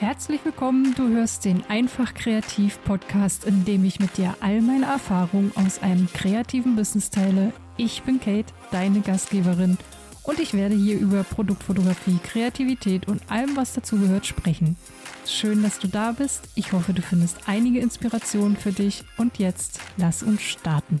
Herzlich willkommen, du hörst den Einfach Kreativ Podcast, in dem ich mit dir all meine Erfahrungen aus einem kreativen Business teile. Ich bin Kate, deine Gastgeberin, und ich werde hier über Produktfotografie, Kreativität und allem, was dazugehört, sprechen. Schön, dass du da bist. Ich hoffe, du findest einige Inspirationen für dich. Und jetzt lass uns starten.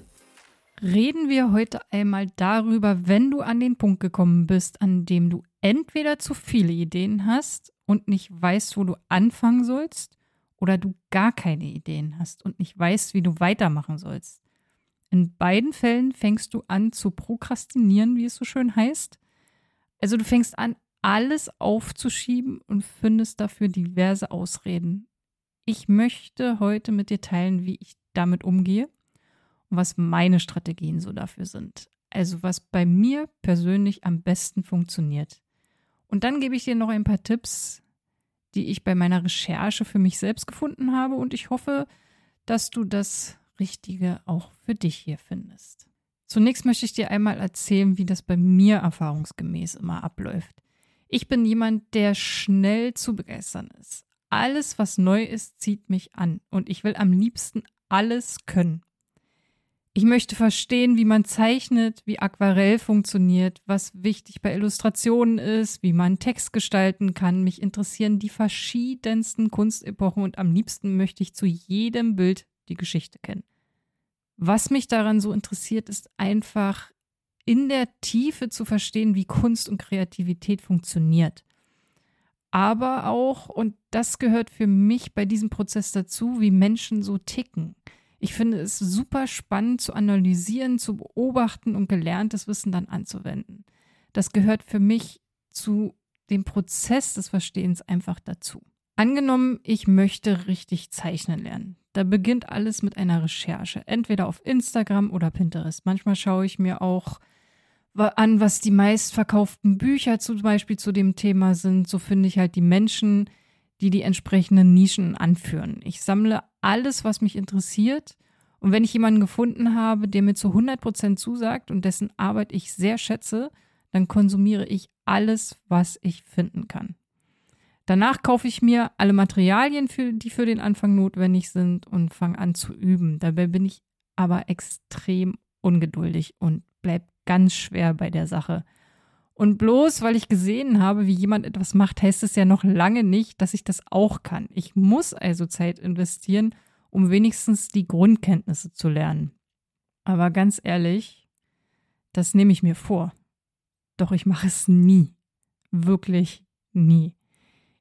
Reden wir heute einmal darüber, wenn du an den Punkt gekommen bist, an dem du entweder zu viele Ideen hast und nicht weißt, wo du anfangen sollst, oder du gar keine Ideen hast und nicht weißt, wie du weitermachen sollst. In beiden Fällen fängst du an zu prokrastinieren, wie es so schön heißt. Also du fängst an, alles aufzuschieben und findest dafür diverse Ausreden. Ich möchte heute mit dir teilen, wie ich damit umgehe und was meine Strategien so dafür sind. Also was bei mir persönlich am besten funktioniert. Und dann gebe ich dir noch ein paar Tipps, die ich bei meiner Recherche für mich selbst gefunden habe und ich hoffe, dass du das Richtige auch für dich hier findest. Zunächst möchte ich dir einmal erzählen, wie das bei mir erfahrungsgemäß immer abläuft. Ich bin jemand, der schnell zu begeistern ist. Alles, was neu ist, zieht mich an und ich will am liebsten alles können. Ich möchte verstehen, wie man zeichnet, wie Aquarell funktioniert, was wichtig bei Illustrationen ist, wie man Text gestalten kann. Mich interessieren die verschiedensten Kunstepochen und am liebsten möchte ich zu jedem Bild die Geschichte kennen. Was mich daran so interessiert, ist einfach in der Tiefe zu verstehen, wie Kunst und Kreativität funktioniert. Aber auch, und das gehört für mich bei diesem Prozess dazu, wie Menschen so ticken. Ich finde es super spannend zu analysieren, zu beobachten und gelerntes Wissen dann anzuwenden. Das gehört für mich zu dem Prozess des Verstehens einfach dazu. Angenommen, ich möchte richtig zeichnen lernen. Da beginnt alles mit einer Recherche, entweder auf Instagram oder Pinterest. Manchmal schaue ich mir auch an, was die meistverkauften Bücher zum Beispiel zu dem Thema sind. So finde ich halt die Menschen, die die entsprechenden Nischen anführen. Ich sammle alles, was mich interessiert. Und wenn ich jemanden gefunden habe, der mir zu 100 Prozent zusagt und dessen Arbeit ich sehr schätze, dann konsumiere ich alles, was ich finden kann. Danach kaufe ich mir alle Materialien, für, die für den Anfang notwendig sind und fange an zu üben. Dabei bin ich aber extrem ungeduldig und bleibe ganz schwer bei der Sache. Und bloß weil ich gesehen habe, wie jemand etwas macht, heißt es ja noch lange nicht, dass ich das auch kann. Ich muss also Zeit investieren, um wenigstens die Grundkenntnisse zu lernen. Aber ganz ehrlich, das nehme ich mir vor. Doch ich mache es nie. Wirklich nie.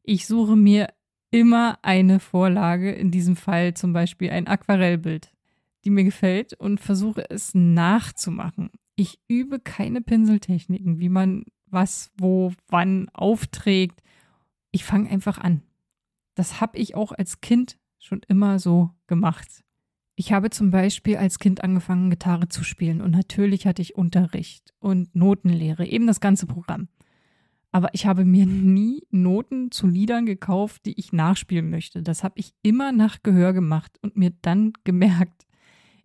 Ich suche mir immer eine Vorlage, in diesem Fall zum Beispiel ein Aquarellbild, die mir gefällt und versuche es nachzumachen. Ich übe keine Pinseltechniken, wie man was, wo, wann aufträgt. Ich fange einfach an. Das habe ich auch als Kind schon immer so gemacht. Ich habe zum Beispiel als Kind angefangen, Gitarre zu spielen und natürlich hatte ich Unterricht und Notenlehre, eben das ganze Programm. Aber ich habe mir nie Noten zu Liedern gekauft, die ich nachspielen möchte. Das habe ich immer nach Gehör gemacht und mir dann gemerkt,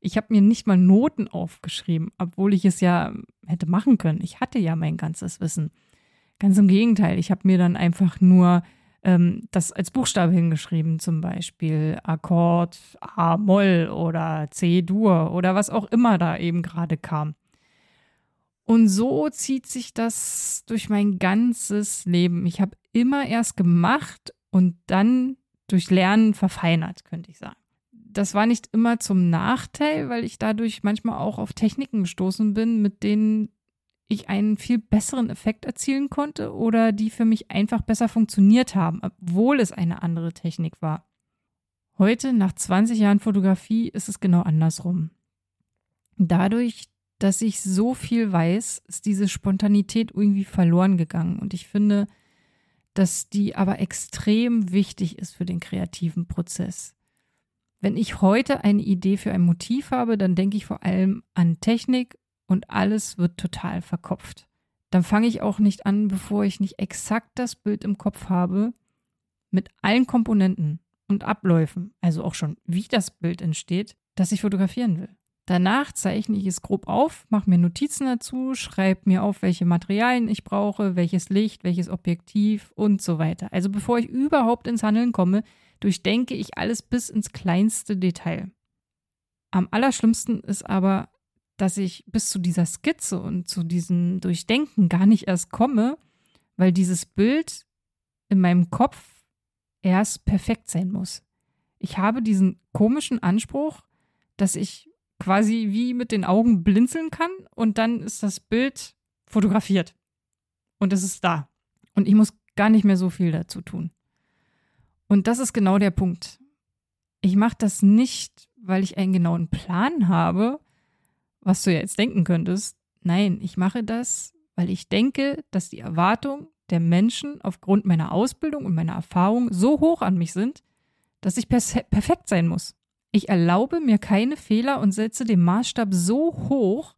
ich habe mir nicht mal Noten aufgeschrieben, obwohl ich es ja hätte machen können. Ich hatte ja mein ganzes Wissen. Ganz im Gegenteil, ich habe mir dann einfach nur ähm, das als Buchstabe hingeschrieben, zum Beispiel Akkord A-Moll oder C-Dur oder was auch immer da eben gerade kam. Und so zieht sich das durch mein ganzes Leben. Ich habe immer erst gemacht und dann durch Lernen verfeinert, könnte ich sagen das war nicht immer zum Nachteil, weil ich dadurch manchmal auch auf Techniken gestoßen bin, mit denen ich einen viel besseren Effekt erzielen konnte oder die für mich einfach besser funktioniert haben, obwohl es eine andere Technik war. Heute, nach 20 Jahren Fotografie, ist es genau andersrum. Dadurch, dass ich so viel weiß, ist diese Spontanität irgendwie verloren gegangen. Und ich finde, dass die aber extrem wichtig ist für den kreativen Prozess. Wenn ich heute eine Idee für ein Motiv habe, dann denke ich vor allem an Technik und alles wird total verkopft. Dann fange ich auch nicht an, bevor ich nicht exakt das Bild im Kopf habe, mit allen Komponenten und Abläufen, also auch schon, wie das Bild entsteht, das ich fotografieren will. Danach zeichne ich es grob auf, mache mir Notizen dazu, schreibe mir auf, welche Materialien ich brauche, welches Licht, welches Objektiv und so weiter. Also bevor ich überhaupt ins Handeln komme, durchdenke ich alles bis ins kleinste Detail. Am allerschlimmsten ist aber, dass ich bis zu dieser Skizze und zu diesem Durchdenken gar nicht erst komme, weil dieses Bild in meinem Kopf erst perfekt sein muss. Ich habe diesen komischen Anspruch, dass ich quasi wie mit den Augen blinzeln kann und dann ist das Bild fotografiert. Und es ist da. Und ich muss gar nicht mehr so viel dazu tun. Und das ist genau der Punkt. Ich mache das nicht, weil ich einen genauen Plan habe, was du ja jetzt denken könntest. Nein, ich mache das, weil ich denke, dass die Erwartungen der Menschen aufgrund meiner Ausbildung und meiner Erfahrung so hoch an mich sind, dass ich perfekt sein muss. Ich erlaube mir keine Fehler und setze den Maßstab so hoch,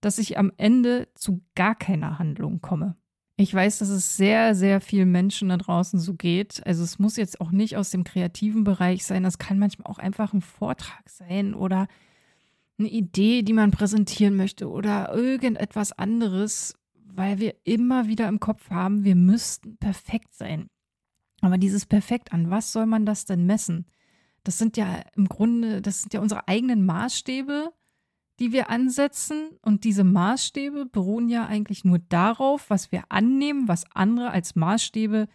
dass ich am Ende zu gar keiner Handlung komme. Ich weiß, dass es sehr, sehr vielen Menschen da draußen so geht. Also es muss jetzt auch nicht aus dem kreativen Bereich sein. Das kann manchmal auch einfach ein Vortrag sein oder eine Idee, die man präsentieren möchte oder irgendetwas anderes, weil wir immer wieder im Kopf haben, wir müssten perfekt sein. Aber dieses Perfekt, an was soll man das denn messen? Das sind ja im Grunde, das sind ja unsere eigenen Maßstäbe, die wir ansetzen. Und diese Maßstäbe beruhen ja eigentlich nur darauf, was wir annehmen, was andere als Maßstäbe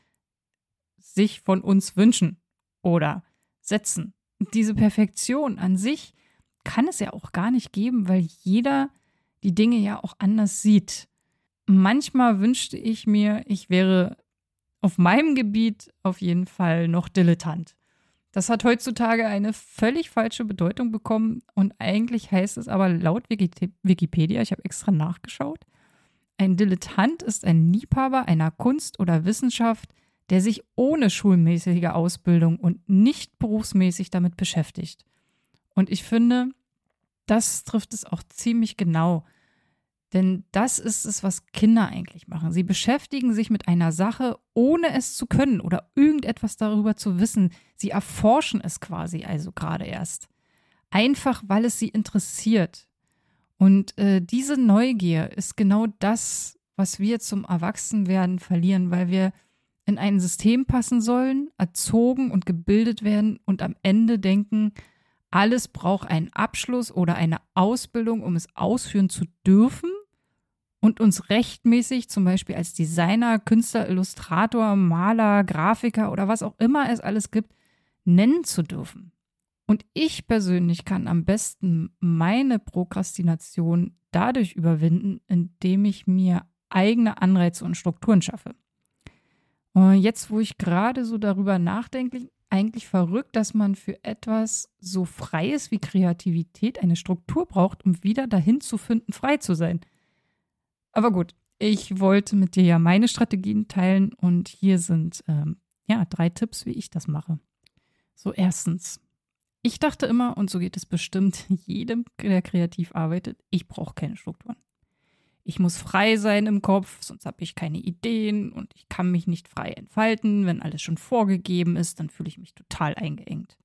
sich von uns wünschen oder setzen. Diese Perfektion an sich kann es ja auch gar nicht geben, weil jeder die Dinge ja auch anders sieht. Manchmal wünschte ich mir, ich wäre auf meinem Gebiet auf jeden Fall noch Dilettant. Das hat heutzutage eine völlig falsche Bedeutung bekommen und eigentlich heißt es aber laut Wikipedia, ich habe extra nachgeschaut, ein Dilettant ist ein Liebhaber einer Kunst oder Wissenschaft, der sich ohne schulmäßige Ausbildung und nicht berufsmäßig damit beschäftigt. Und ich finde, das trifft es auch ziemlich genau. Denn das ist es, was Kinder eigentlich machen. Sie beschäftigen sich mit einer Sache, ohne es zu können oder irgendetwas darüber zu wissen. Sie erforschen es quasi also gerade erst. Einfach, weil es sie interessiert. Und äh, diese Neugier ist genau das, was wir zum Erwachsenwerden verlieren, weil wir in ein System passen sollen, erzogen und gebildet werden und am Ende denken, alles braucht einen Abschluss oder eine Ausbildung, um es ausführen zu dürfen und uns rechtmäßig zum Beispiel als Designer, Künstler, Illustrator, Maler, Grafiker oder was auch immer es alles gibt, nennen zu dürfen. Und ich persönlich kann am besten meine Prokrastination dadurch überwinden, indem ich mir eigene Anreize und Strukturen schaffe. Und jetzt, wo ich gerade so darüber nachdenke, eigentlich verrückt, dass man für etwas so Freies wie Kreativität eine Struktur braucht, um wieder dahin zu finden, frei zu sein. Aber gut, ich wollte mit dir ja meine Strategien teilen und hier sind ähm, ja drei Tipps, wie ich das mache. So, erstens. Ich dachte immer, und so geht es bestimmt jedem, der kreativ arbeitet, ich brauche keine Strukturen. Ich muss frei sein im Kopf, sonst habe ich keine Ideen und ich kann mich nicht frei entfalten. Wenn alles schon vorgegeben ist, dann fühle ich mich total eingeengt.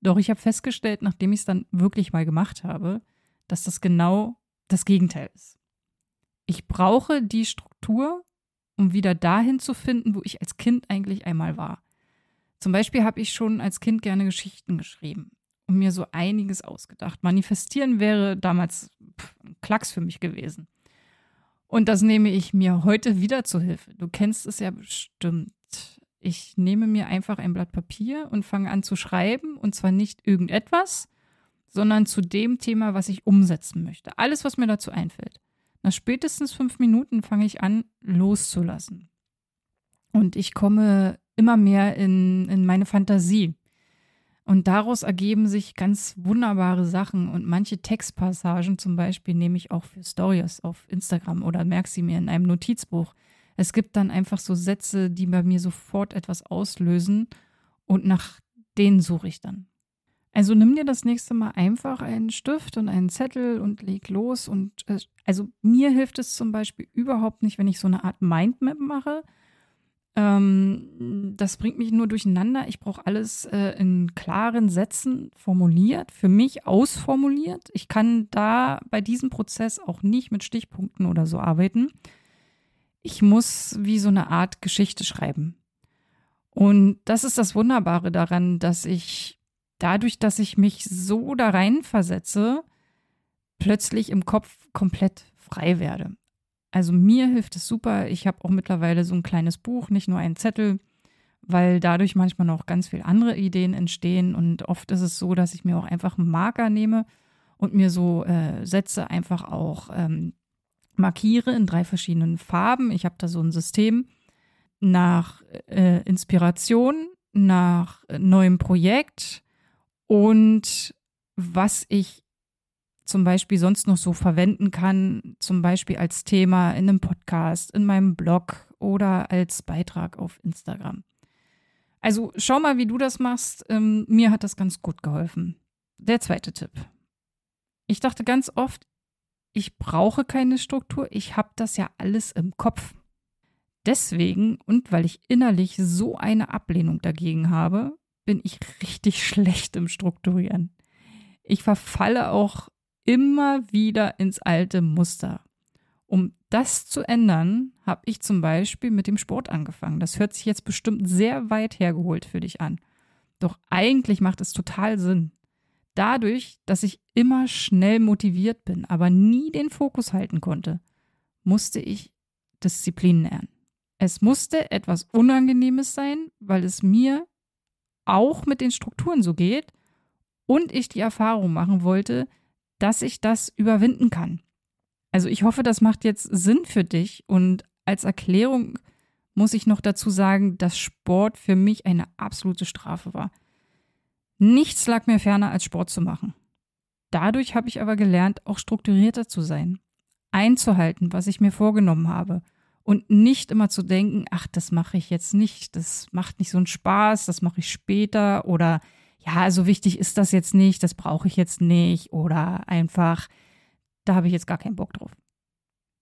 Doch ich habe festgestellt, nachdem ich es dann wirklich mal gemacht habe, dass das genau das Gegenteil ist. Ich brauche die Struktur, um wieder dahin zu finden, wo ich als Kind eigentlich einmal war. Zum Beispiel habe ich schon als Kind gerne Geschichten geschrieben und mir so einiges ausgedacht. Manifestieren wäre damals pff, ein Klacks für mich gewesen. Und das nehme ich mir heute wieder zu Hilfe. Du kennst es ja bestimmt. Ich nehme mir einfach ein Blatt Papier und fange an zu schreiben. Und zwar nicht irgendetwas, sondern zu dem Thema, was ich umsetzen möchte. Alles, was mir dazu einfällt. Nach spätestens fünf Minuten fange ich an, loszulassen. Und ich komme immer mehr in, in meine Fantasie. Und daraus ergeben sich ganz wunderbare Sachen. Und manche Textpassagen zum Beispiel nehme ich auch für Stories auf Instagram oder merke sie mir in einem Notizbuch. Es gibt dann einfach so Sätze, die bei mir sofort etwas auslösen. Und nach denen suche ich dann. Also nimm dir das nächste Mal einfach einen Stift und einen Zettel und leg los. Und äh, also mir hilft es zum Beispiel überhaupt nicht, wenn ich so eine Art Mindmap mache, Ähm, das bringt mich nur durcheinander. Ich brauche alles äh, in klaren Sätzen formuliert, für mich ausformuliert. Ich kann da bei diesem Prozess auch nicht mit Stichpunkten oder so arbeiten. Ich muss wie so eine Art Geschichte schreiben. Und das ist das Wunderbare daran, dass ich dadurch, dass ich mich so da rein versetze, plötzlich im Kopf komplett frei werde. Also mir hilft es super. Ich habe auch mittlerweile so ein kleines Buch, nicht nur einen Zettel, weil dadurch manchmal noch ganz viele andere Ideen entstehen. Und oft ist es so, dass ich mir auch einfach einen Marker nehme und mir so äh, Sätze einfach auch ähm, markiere in drei verschiedenen Farben. Ich habe da so ein System nach äh, Inspiration, nach neuem Projekt und was ich zum Beispiel sonst noch so verwenden kann, zum Beispiel als Thema in einem Podcast, in meinem Blog oder als Beitrag auf Instagram. Also schau mal, wie du das machst. Ähm, mir hat das ganz gut geholfen. Der zweite Tipp. Ich dachte ganz oft, ich brauche keine Struktur, ich habe das ja alles im Kopf. Deswegen und weil ich innerlich so eine Ablehnung dagegen habe, bin ich richtig schlecht im Strukturieren. Ich verfalle auch immer wieder ins alte Muster. Um das zu ändern, habe ich zum Beispiel mit dem Sport angefangen. Das hört sich jetzt bestimmt sehr weit hergeholt für dich an. Doch eigentlich macht es total Sinn. Dadurch, dass ich immer schnell motiviert bin, aber nie den Fokus halten konnte, musste ich Disziplin lernen. Es musste etwas Unangenehmes sein, weil es mir auch mit den Strukturen so geht und ich die Erfahrung machen wollte, dass ich das überwinden kann. Also ich hoffe, das macht jetzt Sinn für dich und als Erklärung muss ich noch dazu sagen, dass Sport für mich eine absolute Strafe war. Nichts lag mir ferner, als Sport zu machen. Dadurch habe ich aber gelernt, auch strukturierter zu sein, einzuhalten, was ich mir vorgenommen habe und nicht immer zu denken, ach, das mache ich jetzt nicht, das macht nicht so einen Spaß, das mache ich später oder ja, so wichtig ist das jetzt nicht, das brauche ich jetzt nicht oder einfach, da habe ich jetzt gar keinen Bock drauf.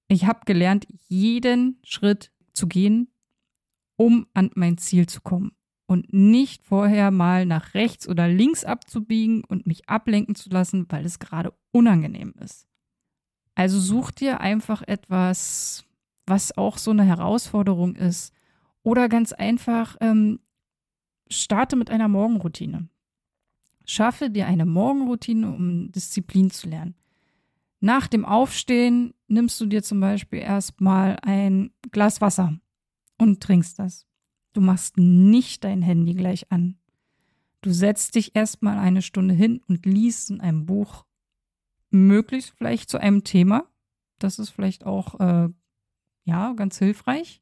Ich habe gelernt, jeden Schritt zu gehen, um an mein Ziel zu kommen und nicht vorher mal nach rechts oder links abzubiegen und mich ablenken zu lassen, weil es gerade unangenehm ist. Also such dir einfach etwas, was auch so eine Herausforderung ist. Oder ganz einfach, ähm, starte mit einer Morgenroutine. Schaffe dir eine Morgenroutine, um Disziplin zu lernen. Nach dem Aufstehen nimmst du dir zum Beispiel erstmal ein Glas Wasser und trinkst das. Du machst nicht dein Handy gleich an. Du setzt dich erstmal eine Stunde hin und liest in einem Buch, möglichst vielleicht zu einem Thema. Das ist vielleicht auch äh, ja ganz hilfreich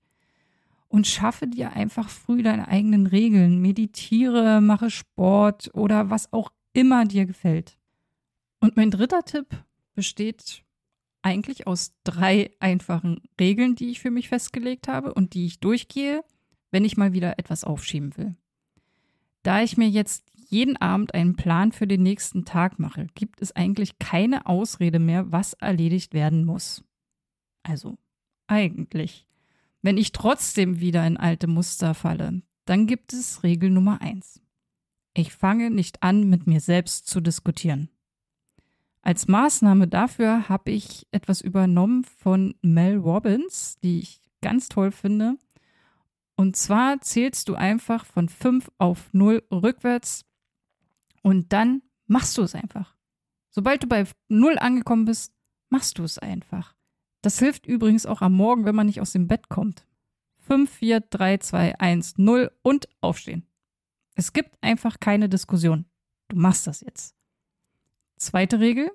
und schaffe dir einfach früh deine eigenen Regeln. Meditiere, mache Sport oder was auch immer dir gefällt. Und mein dritter Tipp besteht eigentlich aus drei einfachen Regeln, die ich für mich festgelegt habe und die ich durchgehe, wenn ich mal wieder etwas aufschieben will. Da ich mir jetzt jeden Abend einen Plan für den nächsten Tag mache, gibt es eigentlich keine Ausrede mehr, was erledigt werden muss. Also eigentlich. Wenn ich trotzdem wieder in alte Muster falle, dann gibt es Regel Nummer eins. Ich fange nicht an, mit mir selbst zu diskutieren. Als Maßnahme dafür habe ich etwas übernommen von Mel Robbins, die ich ganz toll finde. Und zwar zählst du einfach von 5 auf 0 rückwärts und dann machst du es einfach. Sobald du bei 0 angekommen bist, machst du es einfach. Das hilft übrigens auch am Morgen, wenn man nicht aus dem Bett kommt. 5, 4, 3, 2, 1, 0 und aufstehen. Es gibt einfach keine Diskussion. Du machst das jetzt. Zweite Regel.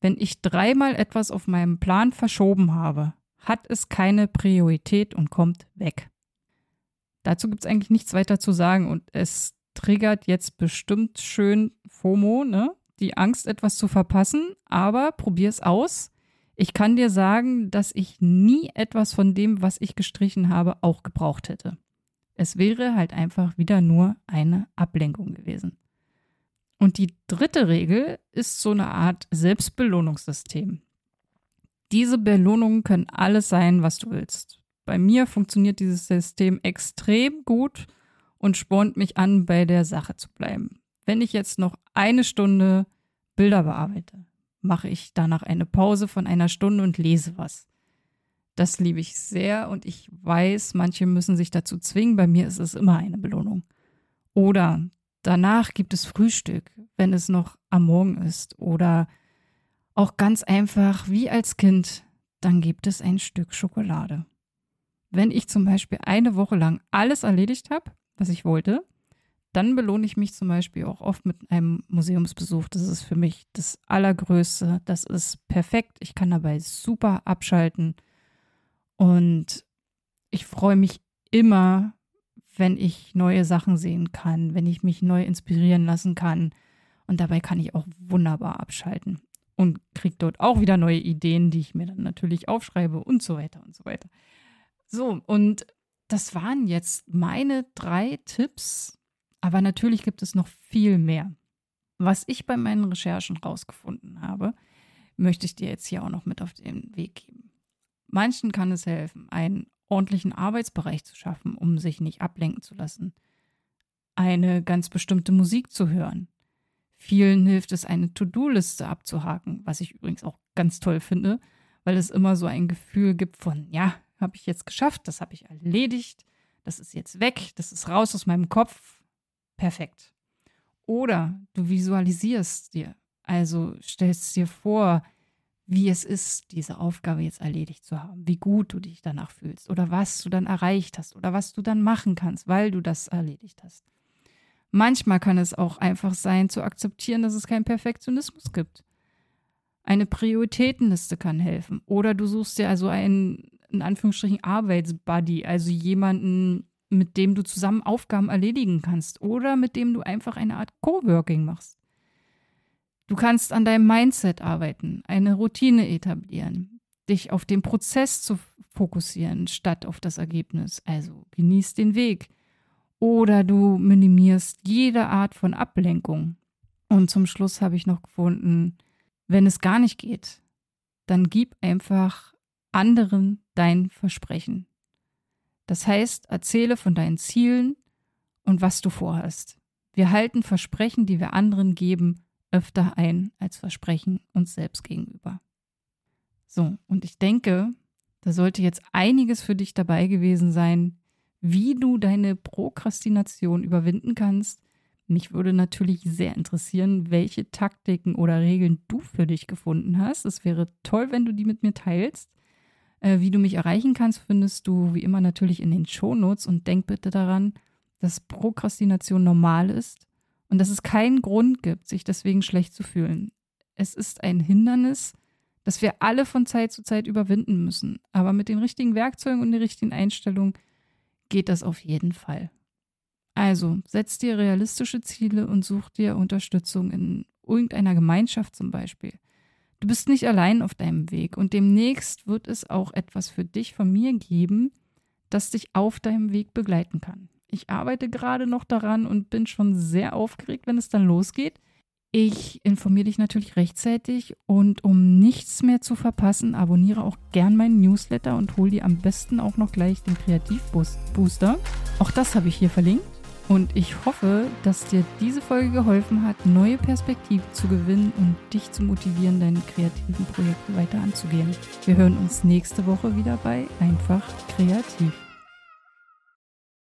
Wenn ich dreimal etwas auf meinem Plan verschoben habe, hat es keine Priorität und kommt weg. Dazu gibt es eigentlich nichts weiter zu sagen und es triggert jetzt bestimmt schön FOMO, ne? Die Angst, etwas zu verpassen, aber probier es aus. Ich kann dir sagen, dass ich nie etwas von dem, was ich gestrichen habe, auch gebraucht hätte. Es wäre halt einfach wieder nur eine Ablenkung gewesen. Und die dritte Regel ist so eine Art Selbstbelohnungssystem. Diese Belohnungen können alles sein, was du willst. bei mir funktioniert dieses System extrem gut und spornt mich an, bei der Sache zu bleiben. Wenn ich jetzt noch eine Stunde Bilder bearbeite, mache ich danach eine Pause von einer Stunde und lese was. Das liebe ich sehr und ich weiß, manche müssen sich dazu zwingen. Bei mir ist es immer eine Belohnung. Oder danach gibt es Frühstück, wenn es noch am Morgen ist. Oder auch ganz einfach, wie als Kind, dann gibt es ein Stück Schokolade. Wenn ich zum Beispiel eine Woche lang alles erledigt habe, was ich wollte, dann belohne ich mich zum Beispiel auch oft mit einem Museumsbesuch. Das ist für mich das Allergrößte. Das ist perfekt. Ich kann dabei super abschalten. Und ich freue mich immer, wenn ich neue Sachen sehen kann, wenn ich mich neu inspirieren lassen kann. Und dabei kann ich auch wunderbar abschalten und kriege dort auch wieder neue Ideen, die ich mir dann natürlich aufschreibe und so weiter und so weiter. So, und das waren jetzt meine drei Tipps, aber natürlich gibt es noch viel mehr. Was ich bei meinen Recherchen rausgefunden habe, möchte ich dir jetzt hier auch noch mit auf den Weg geben. Manchen kann es helfen, einen ordentlichen Arbeitsbereich zu schaffen, um sich nicht ablenken zu lassen. Eine ganz bestimmte Musik zu hören. Vielen hilft es, eine To-Do-Liste abzuhaken, was ich übrigens auch ganz toll finde, weil es immer so ein Gefühl gibt von, ja, habe ich jetzt geschafft, das habe ich erledigt, das ist jetzt weg, das ist raus aus meinem Kopf. Perfekt. Oder du visualisierst dir, also stellst dir vor, wie es ist, diese Aufgabe jetzt erledigt zu haben, wie gut du dich danach fühlst oder was du dann erreicht hast oder was du dann machen kannst, weil du das erledigt hast. Manchmal kann es auch einfach sein, zu akzeptieren, dass es keinen Perfektionismus gibt. Eine Prioritätenliste kann helfen. Oder du suchst dir also einen, in Anführungsstrichen, Arbeitsbuddy, also jemanden, mit dem du zusammen Aufgaben erledigen kannst. Oder mit dem du einfach eine Art Coworking machst. Du kannst an deinem Mindset arbeiten, eine Routine etablieren, dich auf den Prozess zu fokussieren, statt auf das Ergebnis. Also genieß den Weg. Oder du minimierst jede Art von Ablenkung. Und zum Schluss habe ich noch gefunden, wenn es gar nicht geht, dann gib einfach anderen dein Versprechen. Das heißt, erzähle von deinen Zielen und was du vorhast. Wir halten Versprechen, die wir anderen geben, öfter ein als Versprechen uns selbst gegenüber. So, und ich denke, da sollte jetzt einiges für dich dabei gewesen sein, wie du deine Prokrastination überwinden kannst. Mich würde natürlich sehr interessieren, welche Taktiken oder Regeln du für dich gefunden hast. Es wäre toll, wenn du die mit mir teilst. Äh, wie du mich erreichen kannst, findest du wie immer natürlich in den Shownotes und denk bitte daran, dass Prokrastination normal ist und dass es keinen Grund gibt, sich deswegen schlecht zu fühlen. Es ist ein Hindernis, das wir alle von Zeit zu Zeit überwinden müssen. Aber mit den richtigen Werkzeugen und der richtigen Einstellung geht das auf jeden Fall. Also, setz dir realistische Ziele und such dir Unterstützung in irgendeiner Gemeinschaft zum Beispiel. Du bist nicht allein auf deinem Weg und demnächst wird es auch etwas für dich von mir geben, das dich auf deinem Weg begleiten kann. Ich arbeite gerade noch daran und bin schon sehr aufgeregt, wenn es dann losgeht. Ich informiere dich natürlich rechtzeitig und um nichts mehr zu verpassen, abonniere auch gern meinen Newsletter und hol dir am besten auch noch gleich den Kreativbooster. Auch das habe ich hier verlinkt. Und ich hoffe, dass dir diese Folge geholfen hat, neue Perspektiven zu gewinnen und dich zu motivieren, deine kreativen Projekte weiter anzugehen. Wir hören uns nächste Woche wieder bei Einfach Kreativ.